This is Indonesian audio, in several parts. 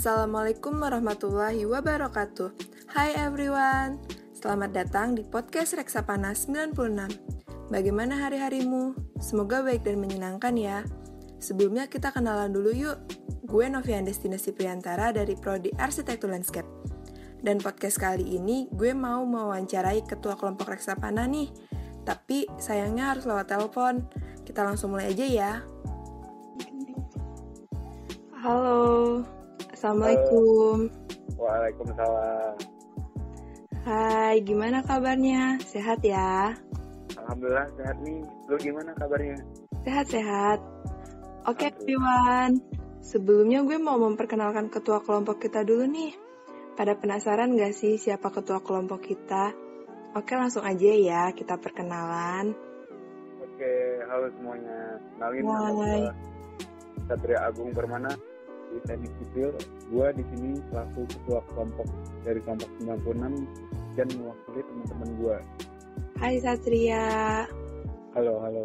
Assalamualaikum warahmatullahi wabarakatuh. Hai everyone, selamat datang di podcast Reksapana 96. Bagaimana hari-harimu? Semoga baik dan menyenangkan ya. Sebelumnya kita kenalan dulu yuk. Gue Novian Destinasi Priantara dari Prodi Arsitektur Landscape. Dan podcast kali ini gue mau mewawancarai ketua kelompok Reksapana nih. Tapi sayangnya harus lewat telepon. Kita langsung mulai aja ya. Halo. Assalamualaikum. Waalaikumsalam. Hai, gimana kabarnya? Sehat ya? Alhamdulillah sehat nih. Lu gimana kabarnya? Sehat-sehat. Oke, everyone. Sebelumnya gue mau memperkenalkan ketua kelompok kita dulu nih. Pada penasaran gak sih siapa ketua kelompok kita? Oke, langsung aja ya kita perkenalan. Oke, halo semuanya. Kenalin nama gue Satria Agung Permana di Teknik Sipil. Gua di sini selaku ketua kelompok dari kelompok 96 dan mewakili teman-teman gua. Hai Satria. Halo, halo.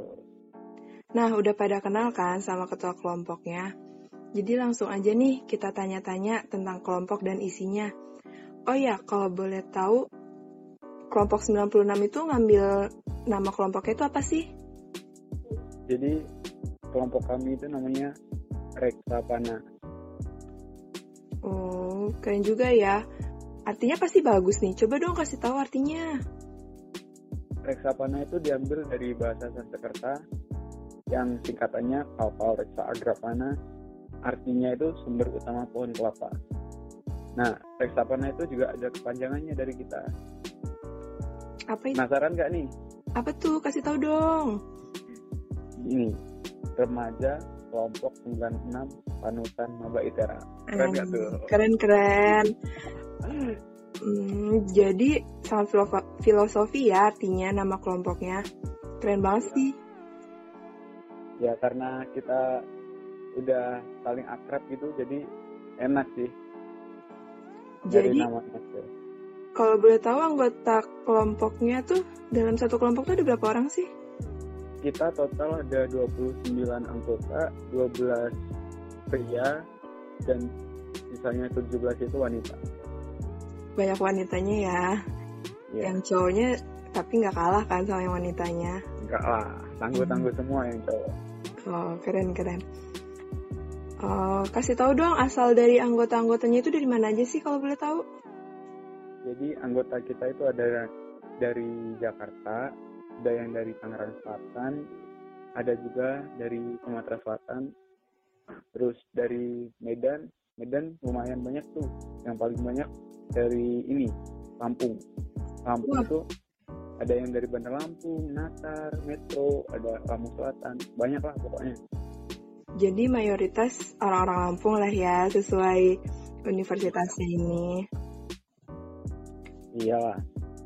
Nah, udah pada kenal kan sama ketua kelompoknya? Jadi langsung aja nih kita tanya-tanya tentang kelompok dan isinya. Oh ya, kalau boleh tahu, kelompok 96 itu ngambil nama kelompoknya itu apa sih? Jadi kelompok kami itu namanya Reksapana. Oh, keren juga ya. Artinya pasti bagus nih. Coba dong kasih tahu artinya. Reksapana itu diambil dari bahasa Sanskerta yang singkatannya Kalpal Reksa Agrapana, artinya itu sumber utama pohon kelapa. Nah, Reksapana itu juga ada kepanjangannya dari kita. Apa itu? Penasaran nggak nih? Apa tuh? Kasih tahu dong. Ini, remaja kelompok 96 Panutan Maba Itera. Keren nggak tuh? Keren-keren. Hmm, jadi sangat filoso- filosofi ya artinya nama kelompoknya. Keren banget sih. Ya, karena kita udah saling akrab gitu, jadi enak sih Jadi namanya kalau boleh tahu anggota kelompoknya tuh dalam satu kelompok tuh ada berapa orang sih? Kita total ada 29 anggota, 12 pria dan sisanya 17 itu wanita. Banyak wanitanya ya. Ya, Yang cowoknya tapi nggak kalah kan sama yang wanitanya. enggak lah, tangguh-tangguh semua yang cowok. Oh, keren-keren. Oh, kasih tahu dong asal dari anggota-anggotanya itu dari mana aja sih kalau boleh tahu? Jadi anggota kita itu ada dari Jakarta, ada yang dari Tangerang Selatan, ada juga dari Sumatera Selatan, terus dari Medan, Medan lumayan banyak tuh, yang paling banyak dari ini Lampung, Lampung Wah. itu ada yang dari Bandar Lampung, Natar, Metro, ada Lampung Selatan, banyak lah pokoknya. Jadi mayoritas orang-orang Lampung lah ya sesuai universitasnya ini. Iya lah,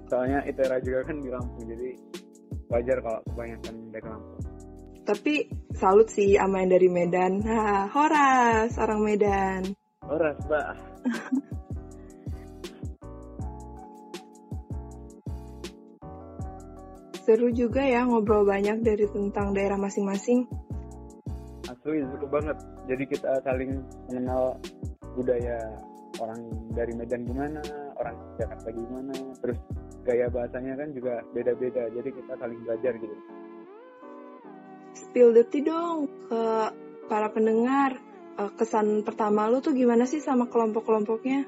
soalnya ITERA juga kan di Lampung, jadi wajar kalau kebanyakan dari Lampung. Tapi salut sih sama yang dari Medan. Nah, Horas, orang Medan. Horas, Mbak. Seru juga ya ngobrol banyak dari tentang daerah masing-masing. asli seru banget jadi kita saling mengenal budaya orang dari Medan gimana orang Jakarta gimana terus gaya bahasanya kan juga beda-beda jadi kita saling belajar gitu. Spill the tea dong ke para pendengar. Eh, Kesan pertama lu tuh gimana sih sama kelompok-kelompoknya?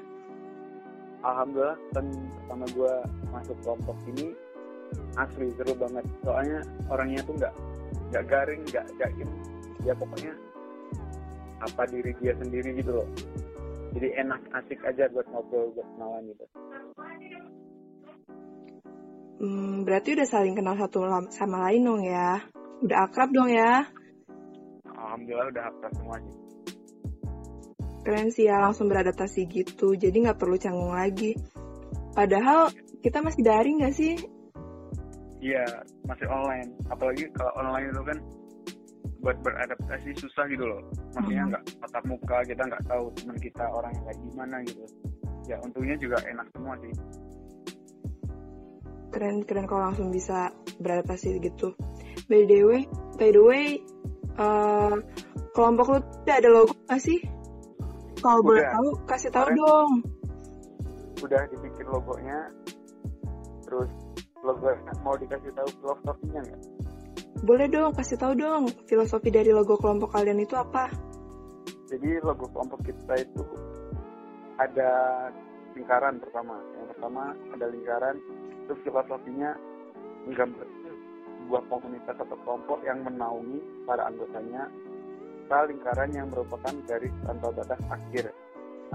Alhamdulillah kan pertama gue masuk kelompok ini asli seru banget. Soalnya orangnya tuh nggak nggak garing nggak jaim ya pokoknya apa diri dia sendiri gitu loh. Jadi enak asik aja buat ngobrol buat kenalan gitu Hmm, berarti udah saling kenal satu sama lain dong ya. Udah akrab dong ya. Alhamdulillah udah hafal semuanya Keren sih ya langsung beradaptasi gitu. Jadi nggak perlu canggung lagi. Padahal kita masih daring nggak sih? Iya, masih online. Apalagi kalau online itu kan buat beradaptasi susah gitu loh. Maksudnya Mhm. nggak tatap muka, kita nggak tahu teman kita orang yang kayak gimana gitu. Ya untungnya juga enak semua sih. Keren keren kalau langsung bisa beradaptasi gitu. By the way, by the way, eh, kelompok lu tuh ada logo nggak sih? kalau boleh tahu kasih tahu dong. udah dibikin logonya terus logo mau dikasih tahu filosofinya nggak Boleh dong kasih tahu dong filosofi dari logo kelompok kalian itu apa? jadi logo kelompok kita itu ada lingkaran pertama yang pertama ada lingkaran terus filosofinya menggambarkan sebuah komunitas atau kelompok yang menaungi para anggotanya serta lingkaran yang merupakan garis tanpa batas akhir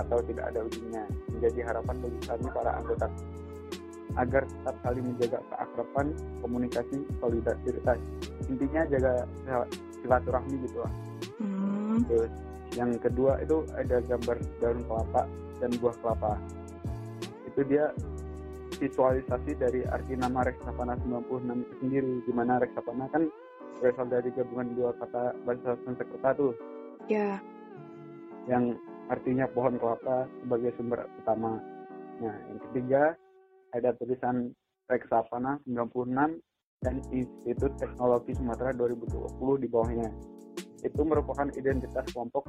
atau tidak ada ujungnya menjadi harapan bagi kami para anggota agar tetap saling menjaga keakraban, komunikasi, solidaritas. Intinya jaga silaturahmi gitu lah. Hmm, Terus yang kedua itu ada gambar daun kelapa dan buah kelapa. Itu dia visualisasi dari arti nama Reksapana 96 itu sendiri, di mana Reksapana kan berasal dari gabungan dua kata bahasa Sanskerta tuh, ya. yang artinya pohon kelapa sebagai sumber utama. Nah, yang ketiga ada tulisan Reksapana 96 dan Institut Teknologi Sumatera 2020 di bawahnya. Itu merupakan identitas kelompok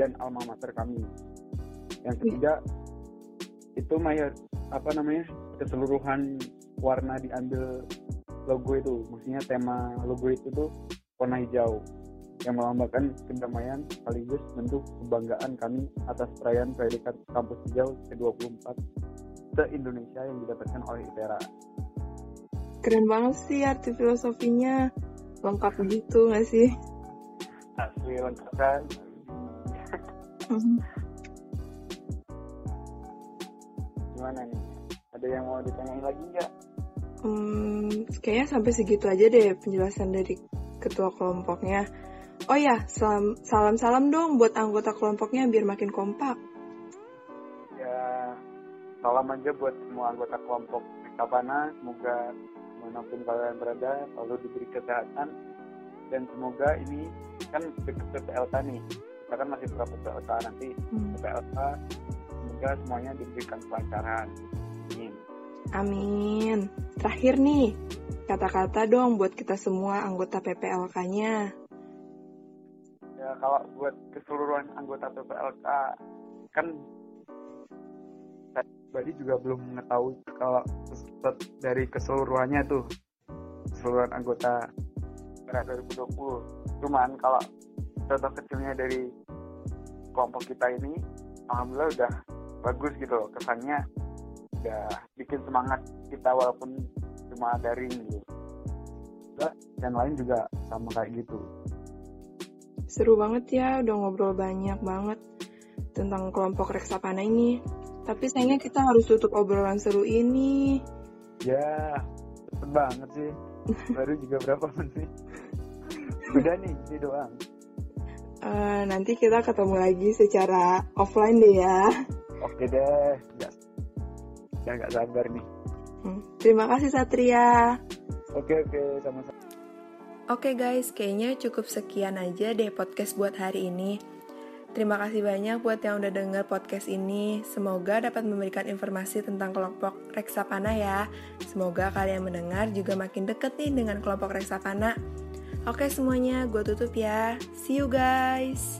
dan alma mater kami. Yang ketiga itu mayor apa namanya keseluruhan warna diambil logo itu, maksudnya tema logo itu tuh warna hijau yang melambangkan kedamaian sekaligus bentuk kebanggaan kami atas perayaan predikat kampus hijau ke-24 se-Indonesia yang didapatkan oleh ITERA. Keren banget sih arti filosofinya. Lengkap gitu nggak sih? Asli lengkap kan? Hmm. Gimana nih? Ada yang mau ditanyain lagi nggak? Hmm, kayaknya sampai segitu aja deh penjelasan dari ketua kelompoknya. Oh ya, salam- salam-salam dong buat anggota kelompoknya biar makin kompak. Ya, salam aja buat semua anggota kelompok Kapana. Semoga di mana pun kalian berada selalu diberi kesehatan dan semoga ini kan deket PPLK nih. Kita kan masih berapa PPLK nanti Hmm. PPLK semoga semuanya diberikan kelancaran. Amin. Terakhir nih, kata-kata dong buat kita semua anggota PPLK-nya. Ya kalau buat keseluruhan anggota PPLK kan pribadi juga belum mengetahui kalau dari keseluruhannya tuh keseluruhan anggota era 2020. Cuman kalau contoh kecilnya dari kelompok kita ini, alhamdulillah udah bagus gitu loh kesannya udah bikin semangat kita walaupun cuma daring gitu. Juga yang lain juga sama kayak gitu. Seru banget ya, udah ngobrol banyak banget tentang kelompok Reksapana ini. Tapi sayangnya kita harus tutup obrolan seru ini. Ya, cepet banget sih. Baru juga berapa menit? Udah nih, ini doang. Eh, nanti kita ketemu lagi secara offline deh ya. Oke deh, nggak, ya nggak sabar nih. Hmm, Terima kasih Satria. Oke oke, sama-sama. Oke guys, kayaknya cukup sekian aja deh podcast buat hari ini. Terima kasih banyak buat yang udah denger podcast ini. Semoga dapat memberikan informasi tentang kelompok Reksapana ya. Semoga kalian mendengar juga makin deket nih dengan kelompok Reksapana. Oke semuanya, gue tutup ya. See you guys.